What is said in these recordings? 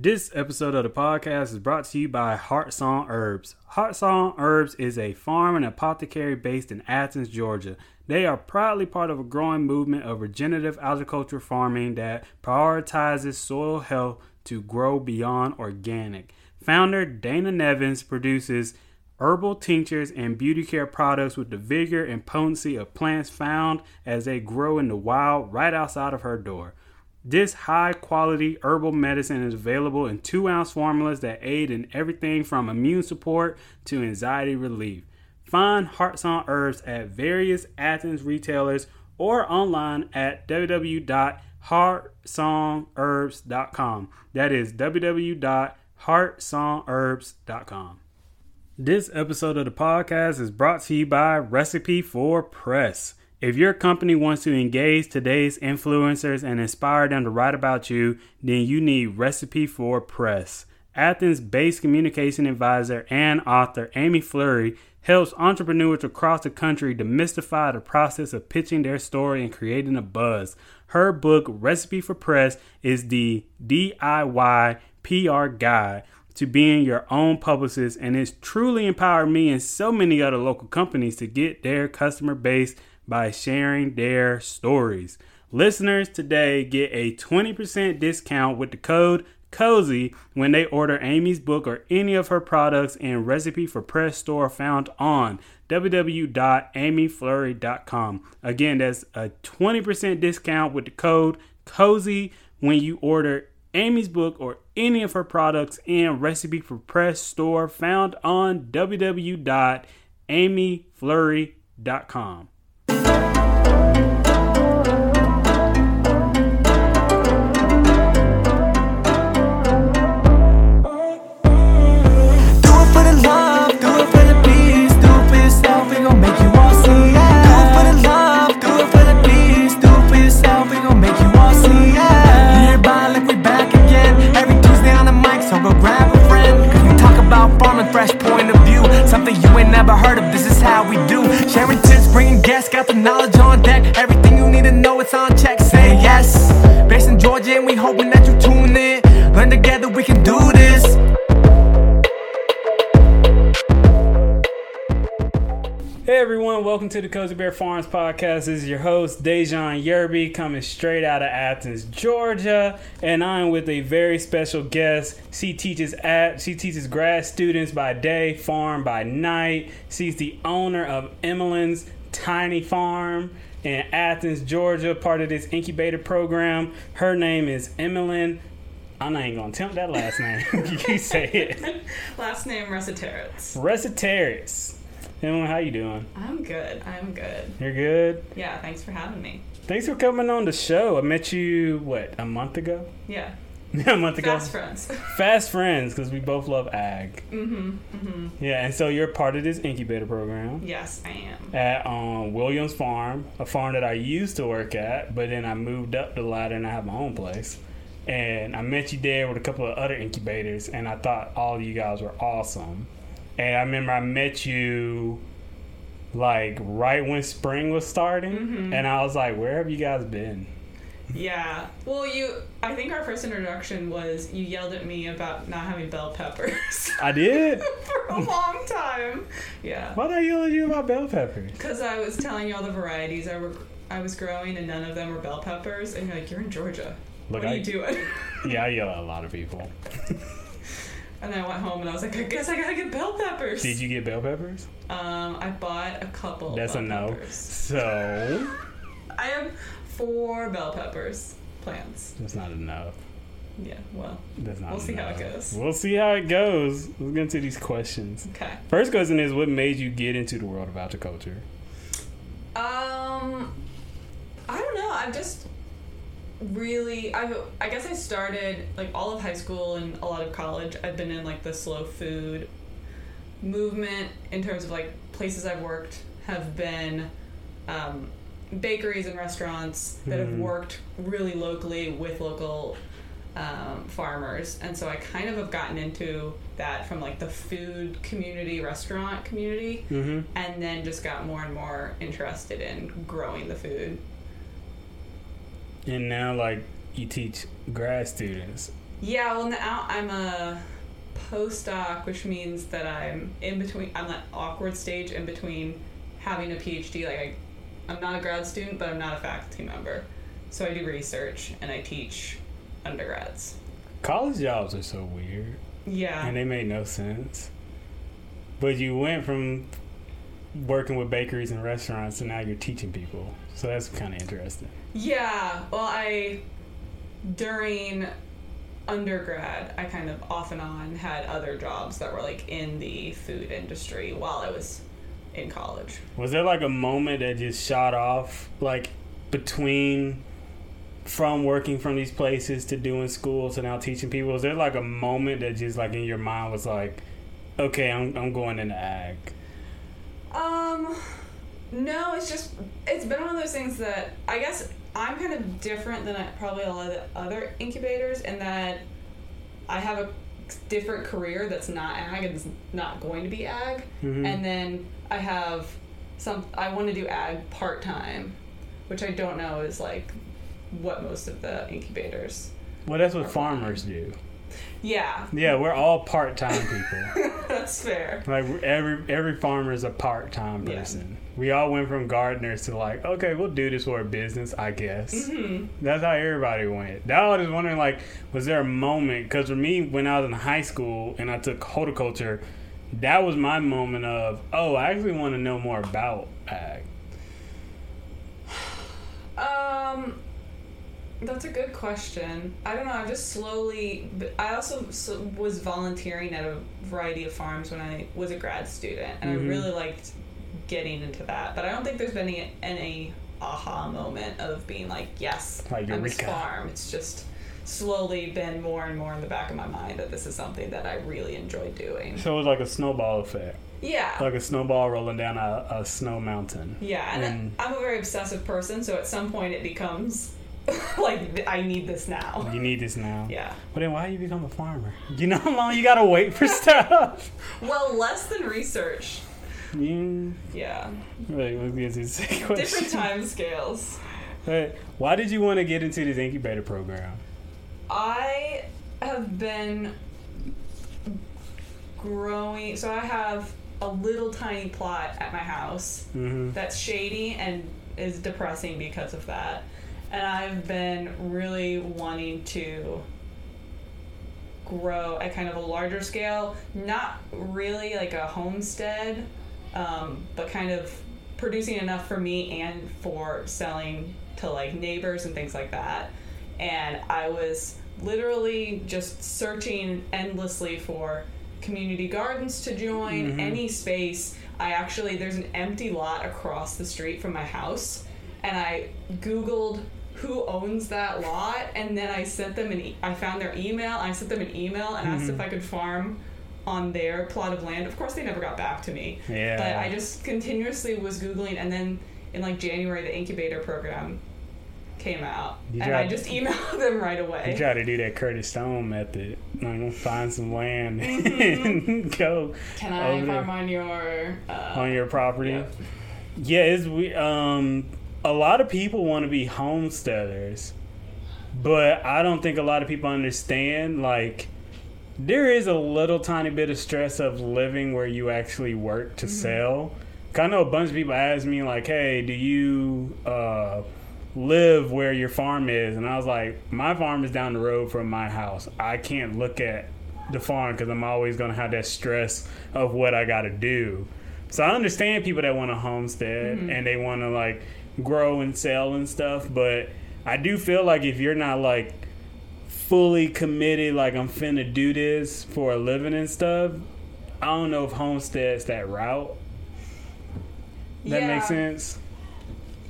This episode of the podcast is brought to you by Heartsong Herbs. Heartsong Herbs is a farm and apothecary based in Athens, Georgia. They are proudly part of a growing movement of regenerative agriculture farming that prioritizes soil health to grow beyond organic. Founder Dana Nevins produces herbal tinctures and beauty care products with the vigor and potency of plants found as they grow in the wild right outside of her door. This high quality herbal medicine is available in two ounce formulas that aid in everything from immune support to anxiety relief. Find Heartsong Herbs at various Athens retailers or online at www.heartsongherbs.com. That is www.heartsongherbs.com. This episode of the podcast is brought to you by Recipe for Press. If your company wants to engage today's influencers and inspire them to write about you, then you need Recipe for Press. Athens based communication advisor and author Amy Flurry helps entrepreneurs across the country demystify the process of pitching their story and creating a buzz. Her book, Recipe for Press, is the DIY PR guide to being your own publicist, and it's truly empowered me and so many other local companies to get their customer base by sharing their stories. Listeners today get a 20% discount with the code COZY when they order Amy's book or any of her products and Recipe for Press store found on www.amyflurry.com. Again, that's a 20% discount with the code COZY when you order Amy's book or any of her products and Recipe for Press store found on www.amyflurry.com. fresh point of view, something you ain't never heard of, this is how we do. Sharing tips, bringing guests, got the knowledge on deck, everything you need to know, it's on check, say yes. Based in Georgia, and we hoping that you tune in, learn together, we can do this. Hey everyone, welcome to the Cozybear Farms podcast. This is your host, Deijhon Yerby, coming straight out of Athens, Georgia. And I'm with a very special guest. She teaches at she teaches grad students by day, farm by night. She's the owner of Emlyn's Tiny Farm in Athens, Georgia, part of this incubator program. Her name is Emmeline. I'm not even gonna attempt that last name. you say it. Last name Resetarits. Resetarits. Emlyn, how you doing? I'm good. I'm good. You're good. Yeah, thanks for having me. Thanks for coming on the show. I met you what a month ago. Yeah. a month ago. Fast friends. Fast friends because we both love ag. mm-hmm. Mm-hmm. Yeah, and so you're part of this incubator program Yes, I am. at um, Williams Farm, a farm that I used to work at, but then I moved up the ladder and I have my own place. And I met you there with a couple of other incubators, and I thought all of you guys were awesome. And I remember I met you like right when spring was starting, Mm-hmm. and I was like, "Where have you guys been?" Yeah. Well, you. I think our first introduction was you yelled at me about not having bell peppers I did. for a long time. Yeah. Why did I yell at you about bell peppers? Because I was telling you all the varieties I were I was growing, and none of them were bell peppers, and you're like, "You're in Georgia. Look, what are I- you doing?" Yeah, I yell at a lot of people. And then I went home and I was like, I guess I gotta get bell peppers. Did you get bell peppers? Um, I bought a couple. That's bell a no. Peppers. So I have four bell peppers plants. that's not enough. Yeah, well, That's not. We'll see how it goes. We'll see how it goes. Let's get into these questions. okay. First question is, what made you get into the world of horticulture? Um, I don't know. I'm just really. I I guess I started like all of high school and a lot of college. I've been in like the slow food movement in terms of like places I've worked have been um, bakeries and restaurants that have Mhm. worked really locally with local um, farmers, and so I kind of have gotten into that from like the food community, restaurant community, Mm-hmm. and then just got more and more interested in growing the food. And now, like, you teach grad students. Yeah, well now I'm a postdoc, which means that I'm in between. I'm that awkward stage in between having a PhD. Like I, I'm not a grad student, but I'm not a faculty member. So I do research and I teach undergrads. College jobs are so weird, Yeah. and they made no sense. But you went from working with bakeries and restaurants, and now you're teaching people. So that's kind of interesting. Yeah, well, I during undergrad, I kind of off and on had other jobs that were like in the food industry while I was in college. Was there like a moment that just shot off, like between from working from these places to doing school to now teaching people? Was there like a moment that just like in your mind was like, okay, I'm I'm going into ag? Um, no, it's just it's been one of those things that I guess I'm kind of different than I, probably a lot of the other incubators in that I have a different career that's not ag and is not going to be ag, Mhm. and then I have some. I want to do ag part time, which I don't know is like what most of the incubators. Well, that's what farmers do. Yeah, Yeah, we're all part time people. that's fair. like every every farmer is a part time Yeah. person. We all went from gardeners to like, okay, we'll do this for a business, I guess. hmm That's how everybody went. That I was just wondering, like, was there a moment? Because for me, when I was in high school and I took horticulture, that was my moment of, oh, I actually want to know more about ag. Um, that's a good question. I don't know. I'm just slowly. I also was volunteering at a variety of farms when I was a grad student, and Mhm. I really liked getting into that. But I don't think there's been any, any aha moment of being like, yes, Like I'm this farm. It's just slowly been more and more in the back of my mind that this is something that I really enjoy doing. So it was like a snowball effect, Yeah. like a snowball rolling down a, a snow mountain. Yeah, and And- I'm a very obsessive person, so at some point it becomes like I need this now. You need this now. Yeah. But then why you become a farmer? You know how long you gotta wait for stuff. Well, less than research. Yeah. wait, let's get to the second question. Different time scales. Why did you want to get into this incubator program? I have been growing. So I have a little tiny plot at my house Mm-hmm. that's shady and is depressing because of that. And I've been really wanting to grow at kind of a larger scale, not really like a homestead, um, but kind of producing enough for me and for selling to like neighbors and things like that. And I was literally just searching endlessly for community gardens to join, Mhm. any space. I actually, there's an empty lot across the street from my house, and I Googled who owns that lot, and then I sent them an, e- I found their email, I sent them an email and asked Mhm. if I could farm on their plot of land. Of course, they never got back to me. Yeah. But I just continuously was Googling, and then in like January, the incubator program came out, You and I just emailed them right away. You try to do that Curtis Stone method. I'm gonna find some land and go Can I farm on your uh, on your property. yeah. Yeah, it's we. Um, a lot of people want to be homesteaders, but I don't think a lot of people understand. Like, there is a little tiny bit of stress of living where you actually work to sell. I know a bunch of people ask me like, "Hey, do you uh, live where your farm is?" And I was like, "My farm is down the road from my house. I can't look at the farm because I'm always gonna have that stress of what I got to do." So I understand people that want to homestead and they want to like grow and sell and stuff, but I do feel like if you're not like fully committed, like I'm finna do this for a living and stuff, I don't know if homestead's that route. That yeah. makes sense.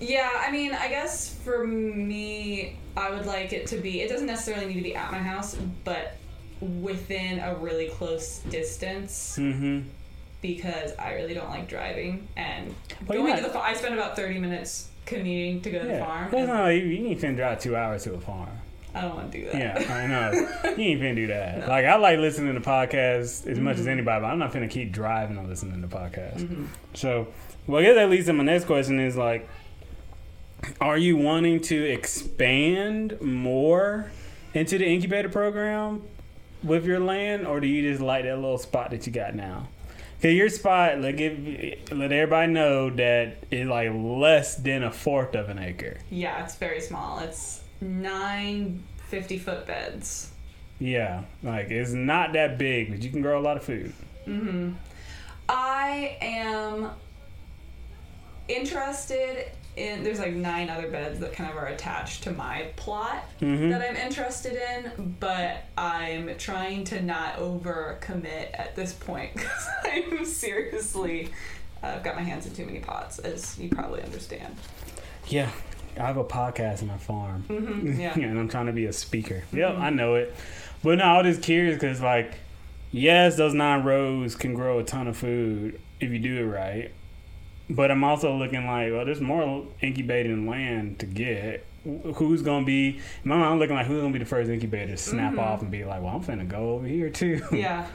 Yeah, I mean, I guess for me, I would like it to be. It doesn't necessarily need to be at my house, but within a really close distance Mm-hmm. because I really don't like driving and Well, going to the. I spend about thirty minutes commuting to go to the farm. That's not, you, you ain't finna drive two hours to a farm. I don't want to do that. Yeah, I know. you ain't finna do that. Like I like listening to podcasts as much as Mm-hmm. anybody, but I'm not finna keep driving and listening to podcasts. So, well, I guess that leads to my next question: is like, are you wanting to expand more into the incubator program with your land, or do you just like that little spot that you got now? Cause your spot, like, if, let everybody know that it's like less than a fourth of an acre. Yeah, it's very small. It's nine 50 foot beds. Yeah, like it's not that big, but you can grow a lot of food. hmm I am interested in. There's like nine other beds that kind of are attached to my plot Mhm. that I'm interested in, but I'm trying to not over commit at this point because I'm seriously. uh, I've got my hands in too many pots, as you probably understand. Yeah, I have a podcast in my farm. hmm Yeah. and I'm trying to be a speaker. Yep, I know it. But no, I was just curious because, like, yes, those nine rows can grow a ton of food if you do it right. But I'm also looking like, well, there's more incubating land to get. Who's gonna be? In my mind, I'm looking like who's gonna be the first incubator to snap Mhm. off and be like, well, I'm finna go over here too. yeah.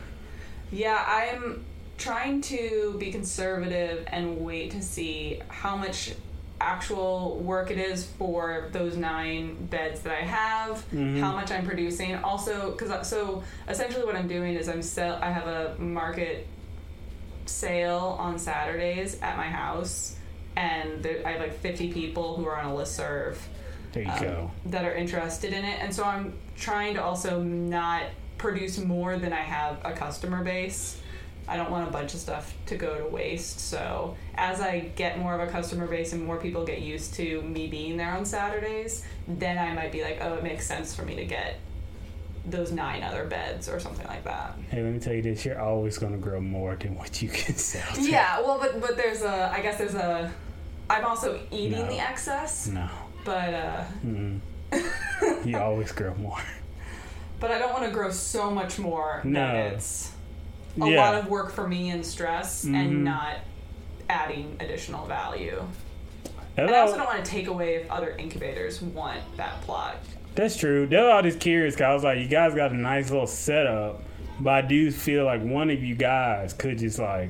Yeah, I'm trying to be conservative and wait to see how much actual work it is for those nine beds that I have, Mhm. how much I'm producing. Also, because so essentially what I'm doing is I'm sell. I have a market sale on Saturdays at my house, and there, I have like 50 people who are on a list serve There you um, go. that are interested in it. And so I'm trying to also not produce more than I have a customer base. I don't want a bunch of stuff to go to waste. So as I get more of a customer base and more people get used to me being there on Saturdays, then I might be like, oh, it makes sense for me to get those nine other beds or something like that. Hey, let me tell you this: you're always gonna grow more than what you can sell. to. Yeah, well, but but there's a I guess there's a I'm also eating No. the excess, No. but uh Mm. you always grow more. but I don't want to grow so much more No. that it's a Yeah. lot of work for me and stress Mhm. and not adding additional value. That's And I also don't want to take away if other incubators want that plot. That's true. That's all just curious. Cause I was like, you guys got a nice little setup, but I do feel like one of you guys could just like,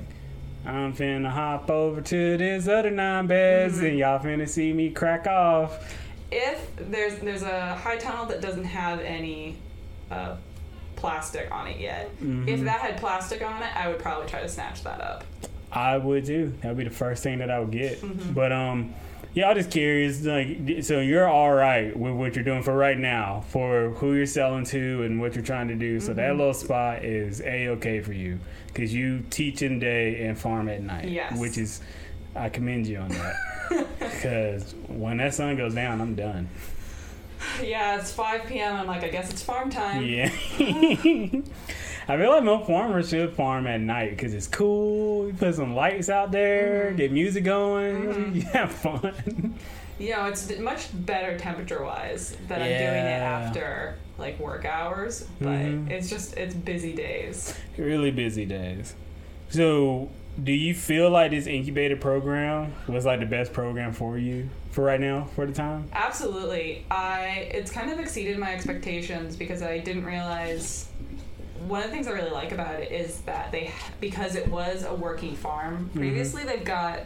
I'm finna hop over to this other nine beds, Mm-hmm. and y'all finna see me crack off. If there's there's a high tunnel that doesn't have any uh, plastic on it yet. Mm-hmm. If that had plastic on it, I would probably try to snatch that up. I would too. That would be the first thing that I would get. Mm-hmm. But um, yeah, I'm just curious. Like, so you're all right with what you're doing for right now, for who you're selling to and what you're trying to do. So Mm-hmm. that little spot is a okay for you because you teach in day and farm at night. Yes. Which is, I commend you on that. Because when that sun goes down, I'm done. Yeah, it's 5 p.m. I'm like, I guess it's farm time. Yeah. I feel like most farmers should farm at night because it's cool. You put some lights out there, Mm-hmm. get music going, you have fun. You know, it's much better temperature wise that I'm doing it after like work hours, but Mhm. it's just it's busy days. really busy days. So, do you feel like this incubator program was like the best program for you for right now for the time? Absolutely. I it's kind of exceeded my expectations because I didn't realize one of the things I really like about it is that they because it was a working farm previously they've got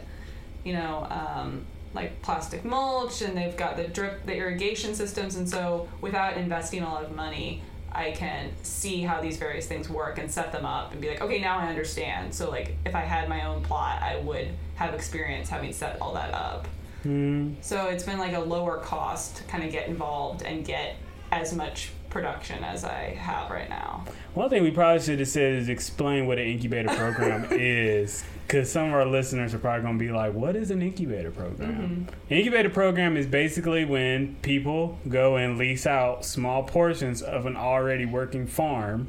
you know um, like plastic mulch and they've got the drip the irrigation systems. And so without investing a lot of money I can see how these various things work and set them up and be like okay now I understand. So like if I had my own plot I would have experience having set all that up. Hmm. so it's been like a lower cost to kind of get involved and get as much production as I have right now. One thing we probably should have said is explain what an incubator program is, because some of our listeners are probably going to be like, "What is an incubator program?" An incubator program is basically when people go and lease out small portions of an already working farm,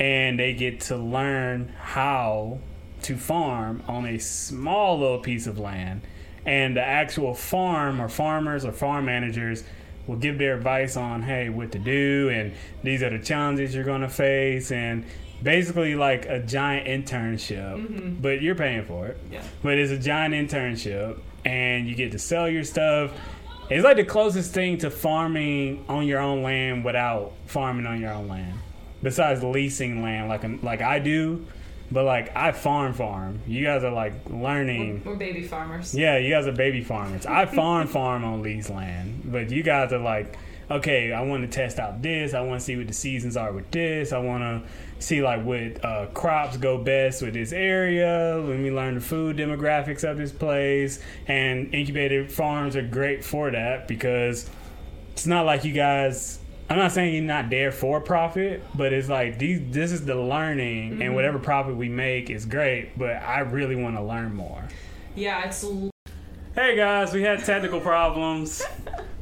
and they get to learn how to farm on a small little piece of land, and the actual farm or farmers or farm managers will give their advice on hey what to do and these are the challenges you're going to face and basically like a giant internship. Mm-hmm. But you're paying for it. Yeah. but it's a giant internship and you get to sell your stuff. It's like the closest thing to farming on your own land without farming on your own land besides leasing land like like I do but like I farm farm you guys are like learning We're baby farmers. yeah, you guys are baby farmers. I farm farm on Lee's land, but you guys are like okay, I want to test out this. I want to see what the seasons are with this. I want to see like what uh, crops go best with this area. Let me learn the food demographics of this place. And incubated farms are great for that because it's not like you guys. I'm not saying you're not there for profit, but it's like these. This is the learning, and mm-hmm. whatever profit we make is great. But I really want to learn more. Yeah, it's Hey guys, we had technical problems.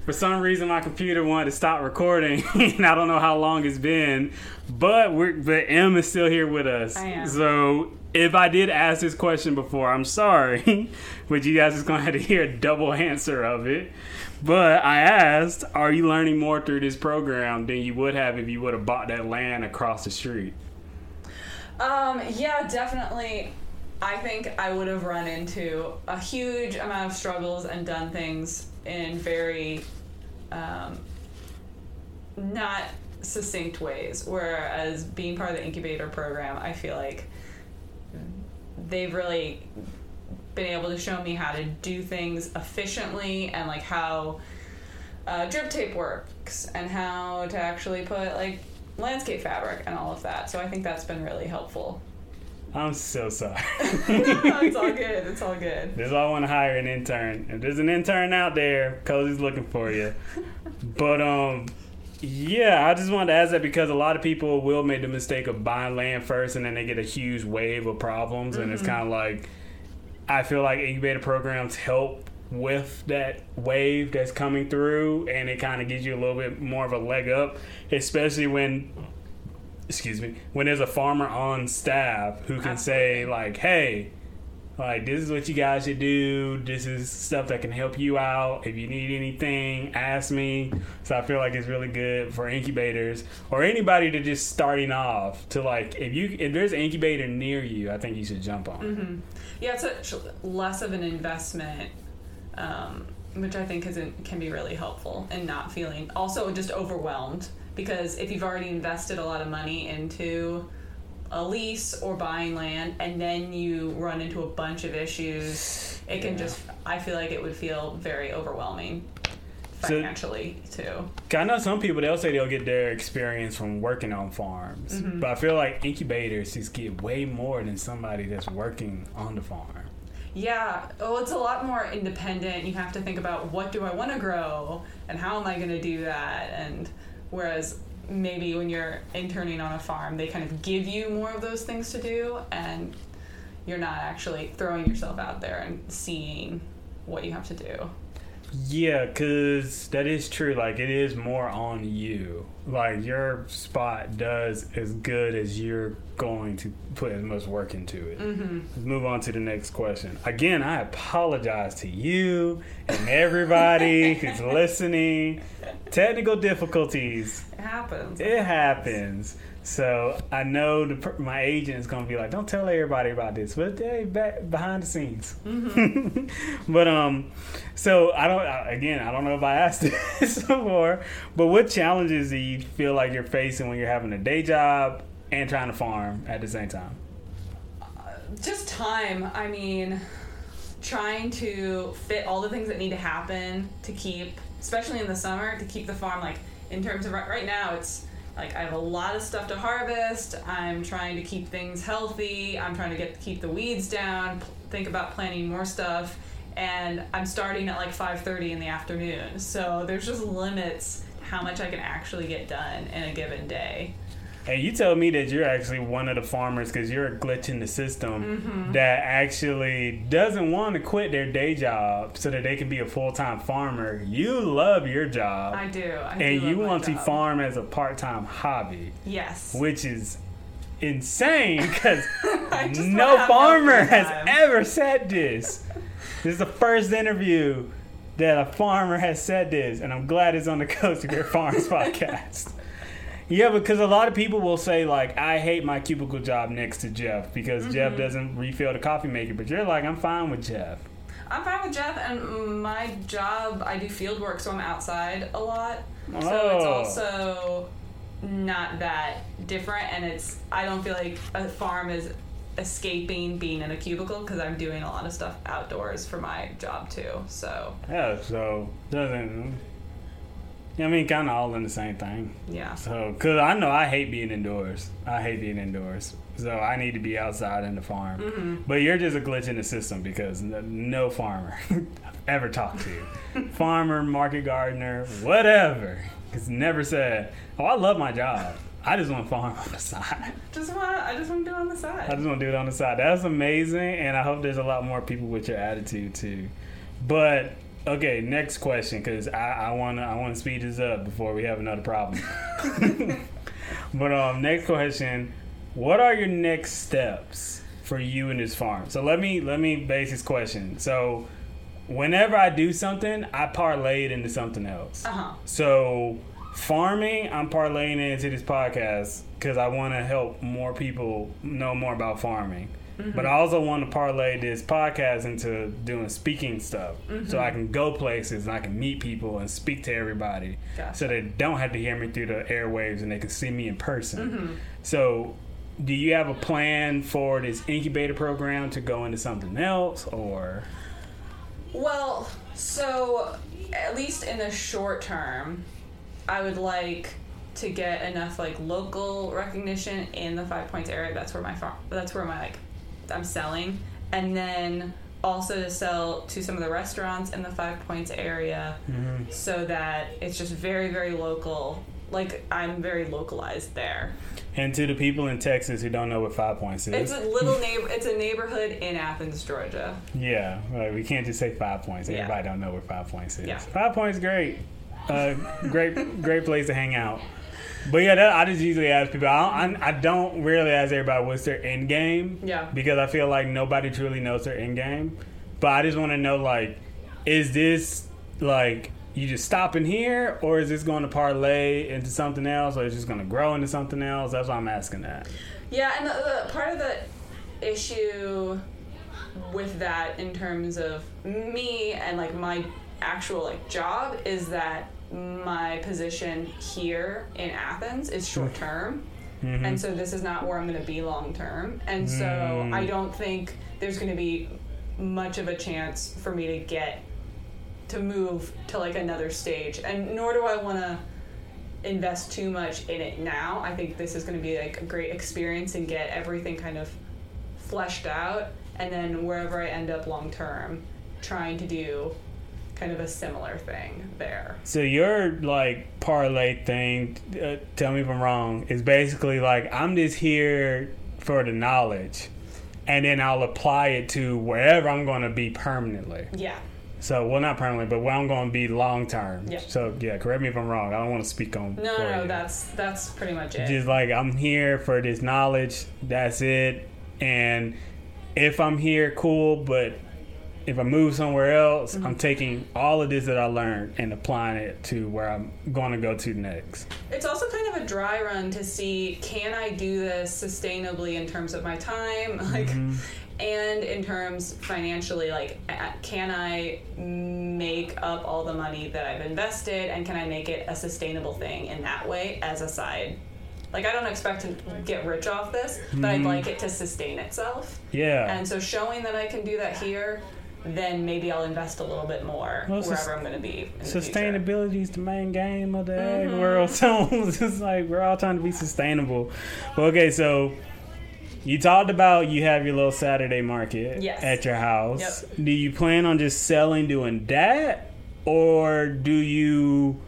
For some reason, my computer wanted to stop recording, and I don't know how long it's been. But we're but M is still here with us. I am. So if I did ask this question before, I'm sorry, but you guys is gonna have to hear a double answer of it. But I asked, are you learning more through this program than you would have if you would have bought that land across the street? Um, yeah, definitely. I think I would have run into a huge amount of struggles and done things in very um, not succinct ways. Whereas being part of the incubator program, I feel like they've really been able to show me how to do things efficiently and like how uh, drip tape works and how to actually put like landscape fabric and all of that. So I think that's been really helpful. I'm so sorry. no, it's all good. It's all good. This is why I want to hire an intern. If there's an intern out there, Cozy's looking for you. but um, yeah, I just wanted to ask that because a lot of people will make the mistake of buying land first, and then they get a huge wave of problems, and it's mm-hmm. kind of like I feel like incubator programs help with that wave that's coming through, and it kind of gives you a little bit more of a leg up, especially when excuse me, when there's a farmer on staff who can say like, "Hey, like this is what you guys should do. This is stuff that can help you out. If you need anything, ask me." So I feel like it's really good for incubators or anybody to just starting off to like if you if there's an incubator near you, I think you should jump on. Yeah, it's a, less of an investment, um, which I think is can be really helpful and not feeling also just overwhelmed because if you've already invested a lot of money into a lease or buying land and then you run into a bunch of issues, it can Yeah. just I feel like it would feel very overwhelming So- financially too. 'Cause I know some people they'll say they'll get their experience from working on farms, mm-hmm. but I feel like incubators just get way more than somebody that's working on the farm. Yeah, well, it's a lot more independent. You have to think about what do I want to grow and how am I going to do that. And whereas maybe when you're interning on a farm, they kind of give you more of those things to do, and you're not actually throwing yourself out there and seeing what you have to do. Yeah, cause that is true. Like it is more on you. Like your spot does as good as you're going to put as much work into it. Mm-hmm. Let's move on to the next question. Again, I apologize to you and everybody who's listening. Technical difficulties. It happens. It happens. So I know the, my agent is gonna be like, "Don't tell everybody about this," but hey, back behind the scenes. but um, so I don't. I- Again, I don't know if I asked this before, but what challenges do you feel like you're facing when you're having a day job and trying to farm at the same time? just time. I mean, trying to fit all the things that need to happen to keep, especially in the summer, to keep the farm like in terms of right, right now. It's like I have a lot of stuff to harvest. I'm trying to keep things healthy. I'm trying to get keep the weeds down. p- Think about planting more stuff, and I'm starting at like 5:30 in the afternoon. So there's just limits how much I can actually get done in a given day. And you tell me that you're actually one of the farmers because you're a glitch in the system that actually doesn't want to quit their day job so that they can be a full time farmer. You love your job. I do. I and do you want to farm as a part time hobby, Yes. which is insane because no farmer has ever said this. This is the first interview that a farmer has said this, and I'm glad it's on the Cozybear Farms podcast. Yeah, because a lot of people will say like, "I hate my cubicle job next to Jeff because Mm-hmm. Jeff doesn't refill the coffee maker," but you're like, "I'm fine with Jeff." I'm fine with Jeff, and my job, I do field work, so I'm outside a lot. Oh. So it's Oh. also not that different, and it's I don't feel like a farm is escaping being in a cubicle because I'm doing a lot of stuff outdoors for my job too. So Yeah, so doesn't I mean, kind of all in the same thing. Yeah. So, cause I know I hate being indoors. I hate being indoors. So I need to be outside in the farm. Mm-hmm. But you're just a glitch in the system because no farmer I've ever talked to, farmer, market gardener, whatever, has never said, "Oh, I love my job. I just want to farm on the side. Just want I just want to do it on the side. I just want to do it on the side." That's amazing, and I hope there's a lot more people with your attitude too. But okay, next question, because I want to I want to speed this up before we have another problem. but um, next question: What are your next steps for you and this farm? So let me let me base this question. So whenever I do something, I parlay it into something else. Uh huh. So farming, I'm parlaying it into this podcast because I want to help more people know more about farming. But I also want to parlay this podcast into doing speaking stuff, so I can go places and I can meet people and speak to everybody, Gotcha. so they don't have to hear me through the airwaves and they can see me in person. Mm-hmm. So, do you have a plan for this incubator program to go into something else, or Well, so at least in the short term, I would like to get enough like local recognition in the Five Points area. That's where my farm. That's where my like I'm selling, and then also to sell to some of the restaurants in the Five Points area, so that it's just very very local. Like I'm very localized there. and to the people in Texas who don't know what Five Points is, It's a little neighbor. It's a neighborhood in Athens, Georgia. Yeah, right. We can't just say five points. Yeah. Everybody don't know where five points is. Yeah. Five points, great, uh, great, great place to hang out. But yeah, that, I just usually ask people. I don't, I, I don't really ask everybody what's their end game. Yeah. Because I feel like nobody truly knows their end game. But I just want to know, like, is this like you just stopping here, or is this going to parlay into something else, or is this going to grow into something else? That's why I'm asking that. Yeah, and the, the part of the issue with that in terms of me and like my actual like job is that my position here in Athens is short term. Mm-hmm. And so this is not where I'm going to be long term. And so mm. I don't think there's going to be much of a chance for me to get to move to like another stage. And nor do I want to invest too much in it now. I think this is going to be like a great experience and get everything kind of fleshed out. And then wherever I end up long term, trying to do kind of a similar thing there. So your like parlay thing, uh, tell me if I'm wrong, is basically like I'm just here for the knowledge, and then I'll apply it to wherever I'm going to be permanently. Yeah. So well, not permanently, but where I'm going to be long term. Yeah. So yeah, correct me if I'm wrong. I don't want to speak on. No, no, you. that's that's pretty much it. just like I'm here for this knowledge. That's it. And if I'm here, cool. But if I move somewhere else, Mm-hmm. I'm taking all of this that I learned and applying it to where I'm going to go to next. It's also kind of a dry run to see can I do this sustainably in terms of my time, like, and in terms financially, like, can I make up all the money that I've invested, and can I make it a sustainable thing in that way as a side? Like, I don't expect to get rich off this, but I'd like it to sustain itself. Yeah. And so, showing that I can do that here, then maybe I'll invest a little bit more Well, wherever sus- I'm going to be. In the. Sustainability is the main game of the Mm-hmm. world. So it's like we're all trying to be sustainable. Well, okay, so you talked about you have your little Saturday market Yes. at your house. Yep. Do you plan on just selling doing that, or do you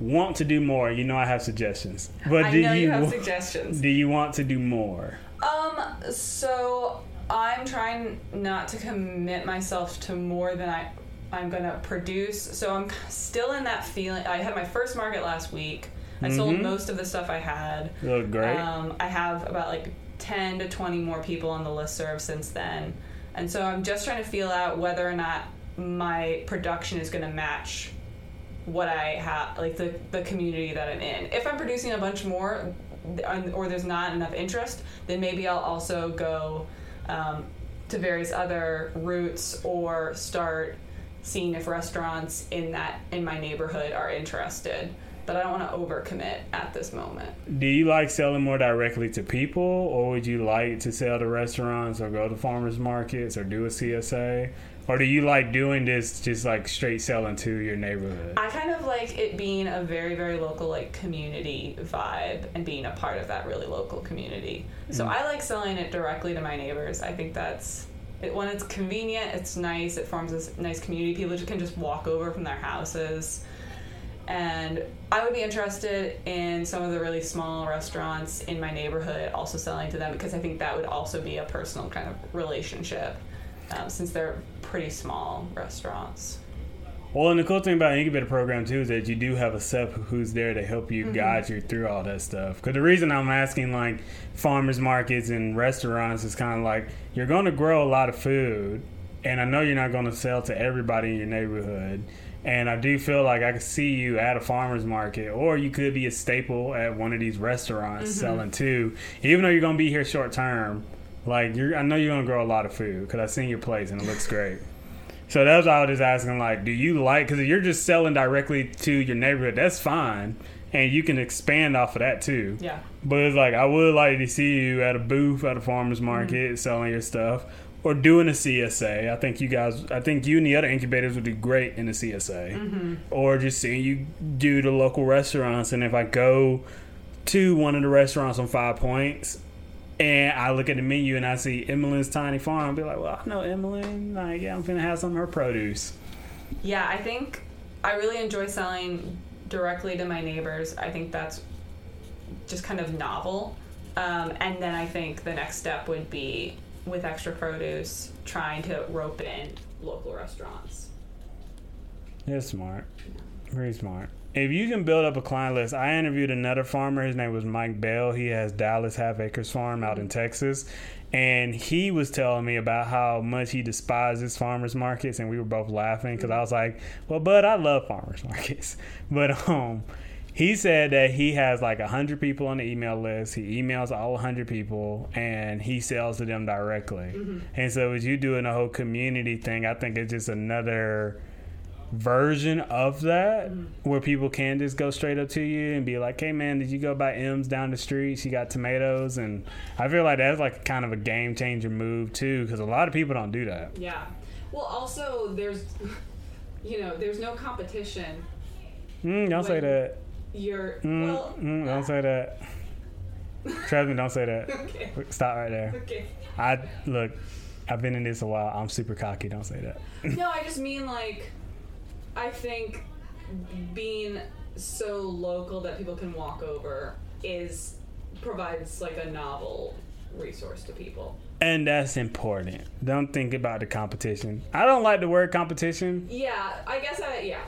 want to do more? You know, I have suggestions, but I do know you have suggestions. do you want to do more? Um, so I'm trying not to commit myself to more than I I'm gonna produce. So I'm still in that feeling. I had my first market last week. I sold Mhm. most of the stuff I had. Look great. Um, I have about like 10 to 20 more people on the list serve since then. And so I'm just trying to feel out whether or not my production is going to match what I have, like the, the community that I'm in. If I'm producing a bunch more or there's not enough interest, then maybe I'll also go um, to various other routes or start seeing if restaurants in that in my neighborhood are interested. But I don't want to overcommit at this moment. Do you like selling more directly to people, or would you like to sell to restaurants or go to farmers markets or do a CSA? Or do you like doing this just like straight selling to your neighborhood? I kind of like it being a very, very local, like community vibe and being a part of that really local community. So mm. I like selling it directly to my neighbors. I think that's it, when it's convenient, it's nice. It forms this nice community. People just can just walk over from their houses. And I would be interested in some of the really small restaurants in my neighborhood also selling to them because I think that would also be a personal kind of relationship um, since they're pretty small restaurants. Well, and the cool thing about incubator program too is that you do have a SEP who's there to help you guide you through all that stuff. Because the reason I'm asking like farmers markets and restaurants is kind of like you're going to grow a lot of food, and I know you're not going to sell to everybody in your neighborhood. And I do feel like I could see you at a farmer's market, or you could be a staple at one of these restaurants selling too. Even though you're gonna be here short term, like you're, I know you're gonna grow a lot of food because I've seen your place and it looks great. So that's why I was just asking, like, do you like? Because you're just selling directly to your neighborhood, that's fine, and you can expand off of that too. Yeah. But it's like I would like to see you at a booth at a farmer's market mm-hmm. selling your stuff or doing a CSA. I think you guys, I think you and the other incubators would do great in the CSA. Mm-hmm. Or just seeing you do the local restaurants. And if I go to one of the restaurants on Five Points and I look at the menu and I see Emlyn's Tiny Farm, I'll be like, well, I know Emmeline. Like, yeah, I'm gonna have some of her produce. Yeah, I think I really enjoy selling directly to my neighbors. I think that's just kind of novel. Um, and then I think the next step would be with extra produce, trying to rope in local restaurants. That's smart. Very smart. If you can build up a client list, I interviewed another farmer. His name was Mike Bell. He has Dallas Half Acres Farm out in mm-hmm. Texas. And he was telling me about how much he despises farmers markets. And we were both laughing because I mm-hmm. was like, well, Bud, I love farmers markets. But um, he said that he has like 100 people on the email list. He emails all 100 people and he sells to them directly. Mm-hmm. And so, as you doing the whole community thing, I think it's just another version of that where people can just go straight up to you and be like, "Hey man, did you go buy M's down the street? She got tomatoes." And I feel like that's like kind of a game changer move too, because a lot of people don't do that. Yeah. Well, also, there's, you know, there's no competition. Mm, don't say that. You're, Mm, well, mm, don't say that. Trust me, don't say that. okay. Stop right there. Okay. I look. I've been in this a while. I'm super cocky. Don't say that. No, I just mean like, I think being so local that people can walk over is provides like a novel resource to people. And that's important. Don't think about the competition. I don't like the word competition Yeah, I guess I yeah,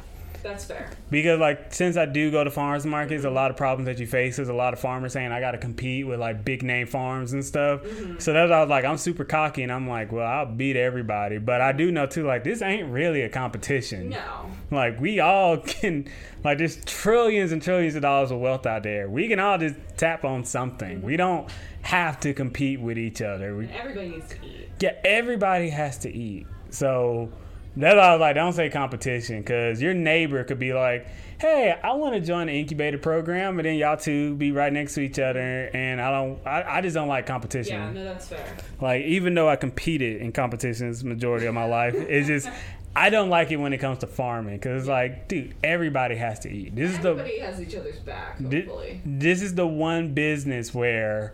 that's fair. because, like, since I do go to farmers markets, a lot of problems that you face is a lot of farmers saying I got to compete with like big name farms and stuff. Mm-hmm. So that's I was like, I'm super cocky, and I'm like, well, I'll beat everybody. But I do know too, like, this ain't really a competition. No. Like we all can, like there's trillions and trillions of dollars of wealth out there. We can all just tap on something. Mm-hmm. We don't have to compete with each other. We, Everybody needs to eat. yeah, everybody has to eat. So that's why I was like, don't say competition, because your neighbor could be like, hey, I want to join the incubator program, and then y'all two be right next to each other, and I don't, I, I just don't like competition. Yeah, no, that's fair. Like even though I competed in competitions majority of my life, it's just I don't like it when it comes to farming because it's like, dude, everybody has to eat. This is the Everybody has each other's back, hopefully. this is the one business where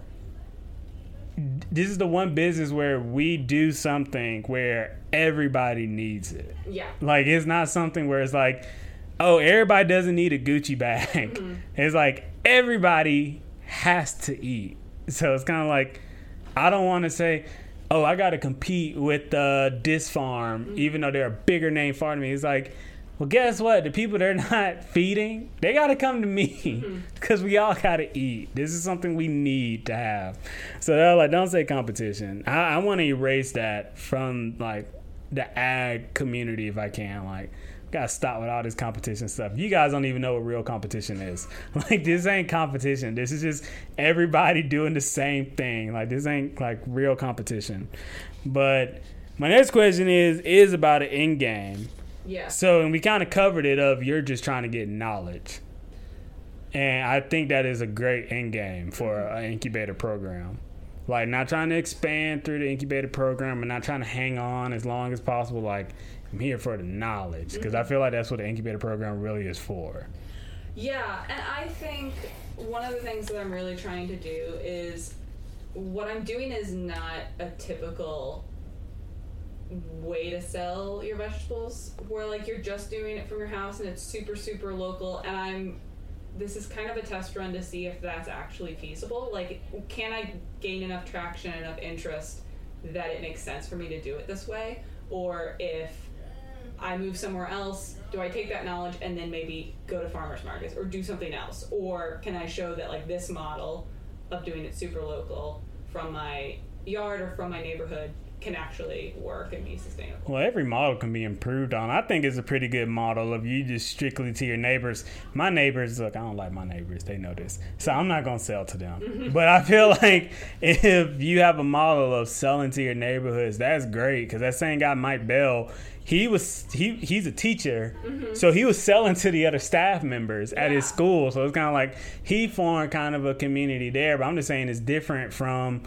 this is the one business where we do something where everybody needs it. Yeah. Like it's not something where it's like, oh, everybody doesn't need a Gucci bag. Mm-hmm. It's like everybody has to eat. So it's kind of like I don't want to say, oh, I got to compete with uh, this farm, Mm-hmm. even though they're a bigger name farm than me. It's like, well, guess what? The people they're not feeding, they got to come to me because we all got to eat. This is something we need to have. So they're like, don't say competition. I, I want to erase that from like the ag community if I can. Like, gotta stop with all this competition stuff. You guys don't even know what real competition is. Like, this ain't competition. This is just everybody doing the same thing. Like, this ain't like real competition. But my next question is is about an end game. Yeah. So, and we kind of covered it of you're just trying to get knowledge. And I think that is a great end game for mm-hmm. an incubator program. Like not trying to expand through the incubator program and not trying to hang on as long as possible. Like I'm here for the knowledge because I mm-hmm. feel like that's what the incubator program really is for. Yeah, and I think one of the things that I'm really trying to do is what I'm doing is not a typical way to sell your vegetables where like you're just doing it from your house and it's super super local and I'm this is kind of a test run to see if that's actually feasible like can I gain enough traction enough interest that it makes sense for me to do it this way or if I move somewhere else, do I take that knowledge and then maybe go to farmers markets or do something else? Or can I show that like this model of doing it super local from my yard or from my neighborhood can actually work and be sustainable? Well, every model can be improved on. I think it's a pretty good model of you just strictly to your neighbors. My neighbors, look, I don't like my neighbors. They know this. So I'm not going to sell to them. Mm-hmm. But I feel like if you have a model of selling to your neighborhoods, that's great because that same guy, Mike Bell, he was he he's a teacher, mm-hmm. so he was selling to the other staff members at his school. So it's kind of like he formed kind of a community there. But I'm just saying it's different from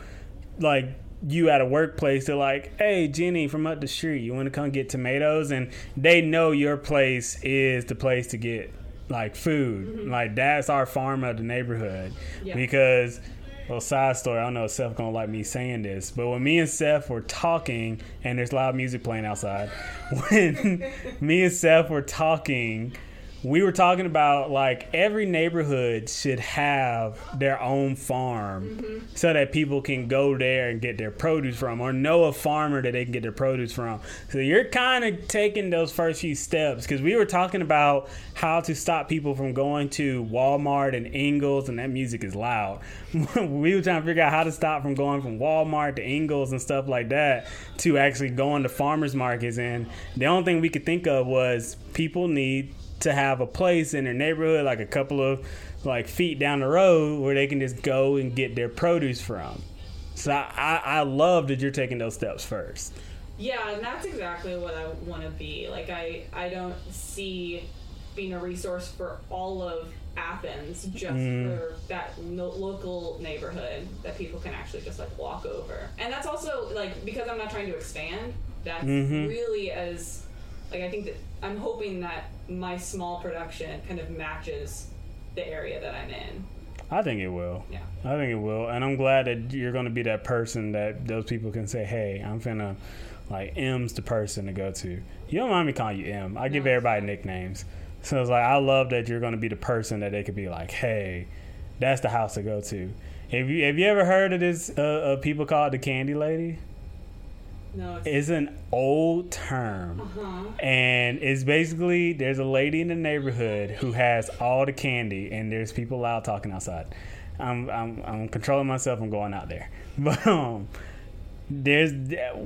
like you at a workplace they're like, hey Jenny from up the street, you want to come get tomatoes, and they know your place is the place to get like food. Mm-hmm. Like that's our farm of the neighborhood Yeah. because. Well, side story. I don't know if Seth gonna like me saying this, but when me and Seth were talking, and there's loud music playing outside, when me and Seth were talking, we were talking about like every neighborhood should have their own farm mm-hmm. so that people can go there and get their produce from or know a farmer that they can get their produce from. So you're kind of taking those first few steps because we were talking about how to stop people from going to walmart and ingles and that music is loud. We were trying to figure out how to stop from going from walmart to ingles and stuff like that to actually going to farmers markets and the only thing we could think of was people need to have a place in their neighborhood, like a couple of like feet down the road, where they can just go and get their produce from. So I, I, I love that you're taking those steps first. Yeah, and that's exactly what I want to be. Like I I don't see being a resource for all of Athens just mm. for that no- local neighborhood that people can actually just like walk over. And that's also like because I'm not trying to expand, that's mm-hmm. really as like I think that I'm hoping that my small production kind of matches the area that I'm in. I think it will. Yeah. I think it will, and I'm glad that you're going to be that person that those people can say, "Hey, I'm finna like M's the person to go to." You don't mind me calling you M. I give No, it's everybody nicknames, so it's like I love that you're going to be the person that they could be like, "Hey, that's the house to go to." Have you have you ever heard of this? Uh, uh, people call it the Candy Lady. No, it's an old term. uh-huh. And it's basically there's a lady in the neighborhood who has all the candy, and there's people loud talking outside. I'm I'm, I'm controlling myself from going out there, but um, there's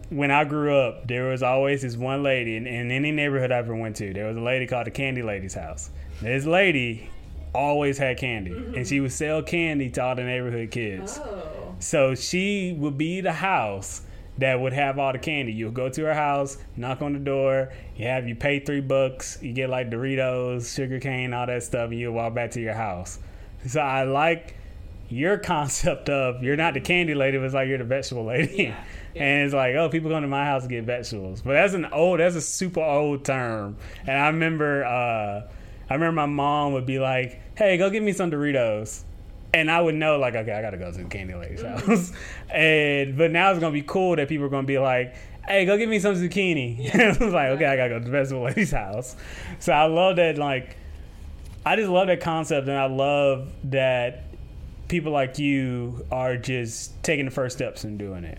when I grew up, there was always this one lady in, in any neighborhood I ever went to. There was a lady called the Candy Lady's house. This lady always had candy, and she would sell candy to all the neighborhood kids. Oh. So she would be the house that would have all the candy. You'll go to her house, knock on the door, you have you pay three bucks, you get like Doritos, sugar cane, all that stuff, and you walk back to your house. So I like your concept of you're not the candy lady, but it's like you're the vegetable lady. Yeah, yeah. And it's like, oh, people come to my house to get vegetables. But that's an old that's a super old term. And I remember uh I remember my mom would be like, Hey, go get me some Doritos and I would know like okay, I gotta go to candy lady's Mm-hmm. house. and but now it's gonna be cool that people are gonna be like, hey, go get me some zucchini. I was like, okay, I gotta go to the vegetable lady's house. So I love that like I just love that concept and I love that people like you are just taking the first steps and doing it.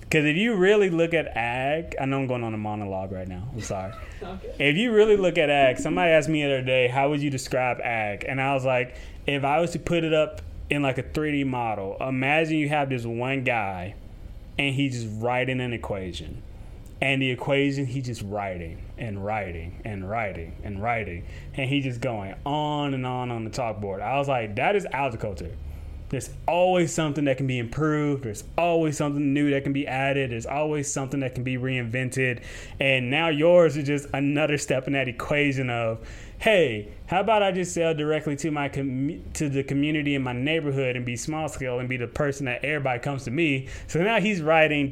Because if you really look at ag, I know I'm going on a monologue right now. I'm sorry. Okay. If you really look at ag, somebody asked me the other day, how would you describe ag? And I was like, if I was to put it up in like a 3D model, imagine you have this one guy and he's just writing an equation. And the equation, he's just writing and writing and writing and writing. And he's just going on and on on the chalkboard. I was like, that is agriculture. There's always something that can be improved. There's always something new that can be added. There's always something that can be reinvented. And now yours is just another step in that equation of, hey, how about I just sell directly to my com- to the community in my neighborhood and be small scale and be the person that everybody comes to me. So now he's writing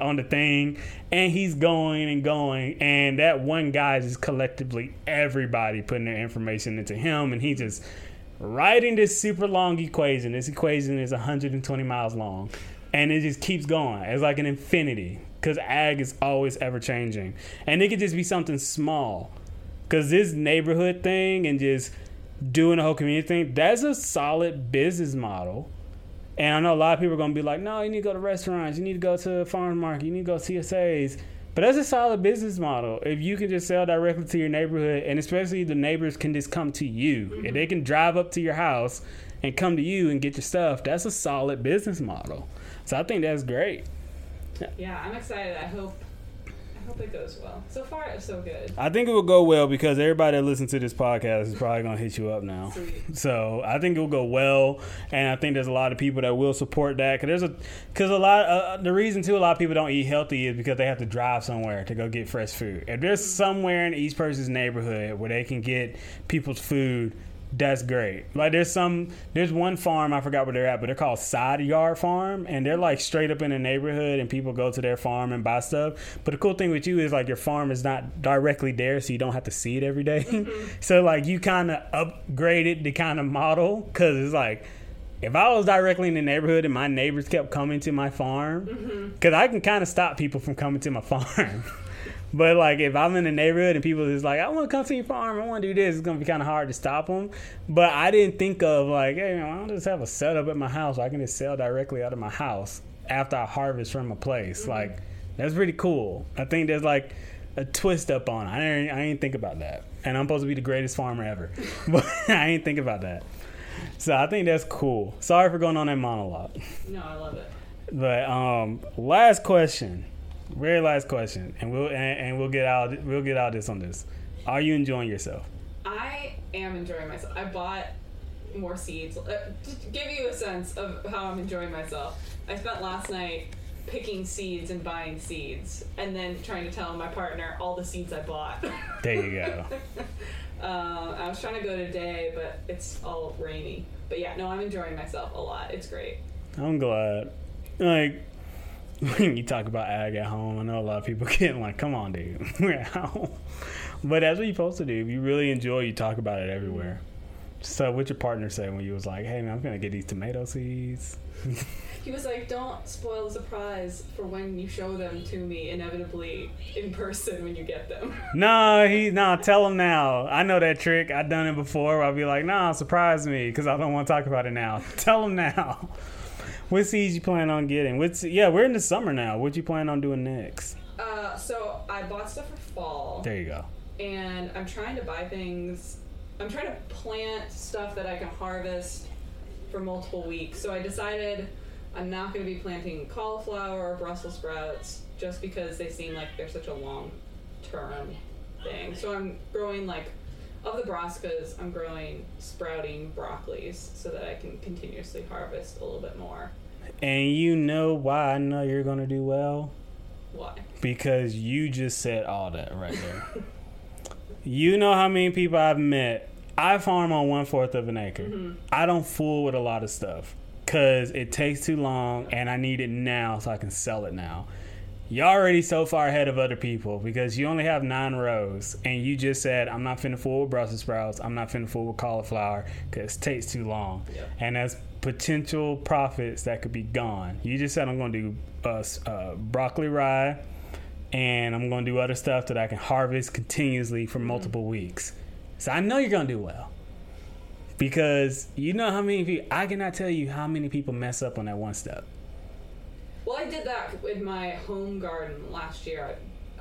on the thing and he's going and going and that one guy is collectively everybody putting their information into him and he just writing this super long equation. This equation is 120 miles long, and it just keeps going. It's like an infinity because ag is always ever changing, and it could just be something small. Because this neighborhood thing and just doing the whole community thing, that's a solid business model. And I know a lot of people are gonna be like, no, you need to go to restaurants, you need to go to the farm market, you need to go to CSAs. But that's a solid business model. If you can just sell directly to your neighborhood, and especially the neighbors can just come to you, if mm-hmm. they can drive up to your house and come to you and get your stuff, that's a solid business model. So I think that's great. Yeah, I'm excited. I hope hope it goes well. So far, it's so good. I think it will go well because everybody that listens to this podcast is probably going to hit you up now. Sweet. So I think it will go well, and I think there's a lot of people that will support that. Cause there's a, cause a lot. Uh, the reason too, a lot of people don't eat healthy is because they have to drive somewhere to go get fresh food. If there's somewhere in each person's neighborhood where they can get people's food, that's great. Like there's some, there's one farm I forgot where they're at, but they're called Side Yard Farm, and they're like straight up in the neighborhood, and people go to their farm and buy stuff. But the cool thing with you is like your farm is not directly there, so you don't have to see it every day. Mm-hmm. so like you kind of upgraded the kind of model because it's like. If I was directly in the neighborhood and my neighbors kept coming to my farm, mm-hmm. because I can kind of stop people from coming to my farm. But like if I'm in the neighborhood and people is like, I want to come to your farm, I want to do this, it's gonna be kind of hard to stop them. But I didn't think of like, hey, man, I'll just have a setup at my house. I can just sell directly out of my house after I harvest from a place. Like that's pretty cool. I think there's like a twist up on. it. I didn't, I didn't think about that, and I'm supposed to be the greatest farmer ever, but I didn't think about that. So I think that's cool. Sorry for going on that monologue. No, I love it. But um, last question, very last question, and we'll and, and we'll get out we'll get out this on this. Are you enjoying yourself? I am enjoying myself. I bought more seeds. Uh, to give you a sense of how I'm enjoying myself, I spent last night picking seeds and buying seeds, and then trying to tell my partner all the seeds I bought. There you go. um, I was trying to go today, but it's all rainy. But yeah, no, I'm enjoying myself a lot. It's great. I'm glad. Like when you talk about ag at home, I know a lot of people getting like, "Come on, dude, we're at home." But that's what you're supposed to do. If you really enjoy, you talk about it everywhere. So, what your partner say when you was like, "Hey, man, I'm gonna get these tomato seeds"? He was like, "Don't spoil the surprise for when you show them to me, inevitably in person when you get them." No, he no. Tell him now. I know that trick. I've done it before. I'll be like, "Nah, surprise me," because I don't want to talk about it now. Tell him now. What seeds you plan on getting? What's yeah? We're in the summer now. What you plan on doing next? Uh, so I bought stuff for fall. There you go. and I'm trying to buy things. I'm trying to plant stuff that I can harvest for multiple weeks. So I decided I'm not going to be planting cauliflower or Brussels sprouts just because they seem like they're such a long term thing. So I'm growing like of the brassicas, I'm growing sprouting broccolis so that I can continuously harvest a little bit more. And you know why I know you're gonna do well? Why? Because you just said all that right there. you know how many people I've met. I farm on one fourth of an acre. Mm-hmm. I don't fool with a lot of stuff because it takes too long and I need it now so I can sell it now. You're already so far ahead of other people because you only have nine rows and you just said, I'm not finna fool with Brussels sprouts. I'm not finna fool with cauliflower because it takes too long. Yep. And that's potential profits that could be gone. You just said, I'm gonna do uh, uh, broccoli rye and I'm going to do other stuff that I can harvest continuously for multiple weeks. So I know you're going to do well. Because you know how many people, I cannot tell you how many people mess up on that one step. Well, I did that with my home garden last year.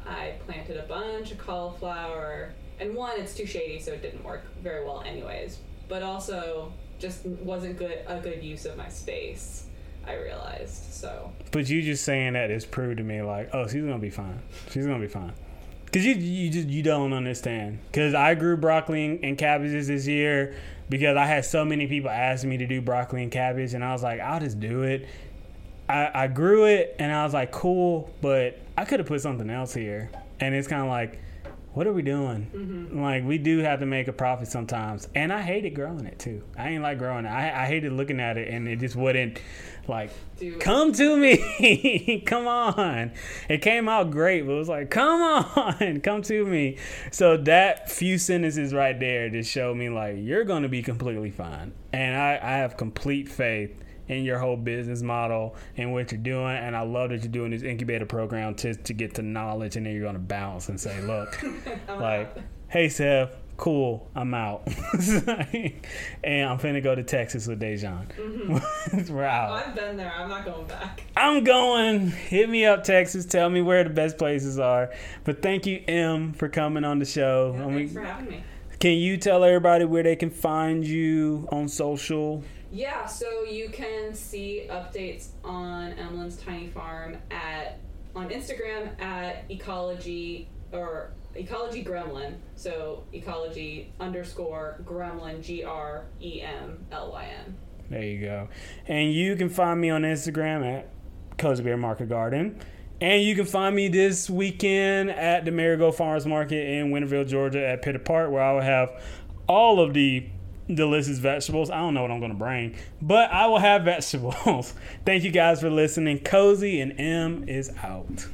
I, I planted a bunch of cauliflower, and one, it's too shady, so it didn't work very well, anyways. But also, just wasn't good a good use of my space. I realized so. But you just saying that is proved to me like, oh, she's to be fine. She's to be fine. Cause you you just you don't understand. Cause I grew broccoli and, and cabbages this year because I had so many people asking me to do broccoli and cabbage, and I was like, I'll just do it. I, I grew it, and I was like, cool, but I could have put something else here, and it's kind of like, what are we doing? Mm-hmm. Like we do have to make a profit sometimes, and I hated growing it too. I ain't like growing it. I, I hated looking at it, and it just wouldn't like it. come to me. come on. It came out great, but it was like, come on, come to me. So that few sentences right there just showed me like you're gonna be completely fine. And I, I have complete faith in your whole business model and what you're doing. And I love that you're doing this incubator program to to get to knowledge and then you're gonna bounce and say, look, like, hey Seth, cool, I'm out. and I'm finna go to Texas with Deijhon. Mm-hmm. We're out. I've been there. I'm not going back. I'm going. Hit me up, Texas. Tell me where the best places are. But thank you, M, for coming on the show. Yeah, thanks for having me. can you tell everybody where they can find you on social? Yeah, so you can see updates on Emlyn's Tiny Farm at on Instagram at ecology or ecology gremlin. So ecology underscore gremlin G R E M L Y N. There you go. And you can find me on Instagram at Cozybear Market Garden. And you can find me this weekend at the Marigold Farmers Market in Winterville, Georgia at Pittard Park, where I will have all of the delicious vegetables. I don't know what I'm going to bring, but I will have vegetables. Thank you guys for listening. Cozy and M is out.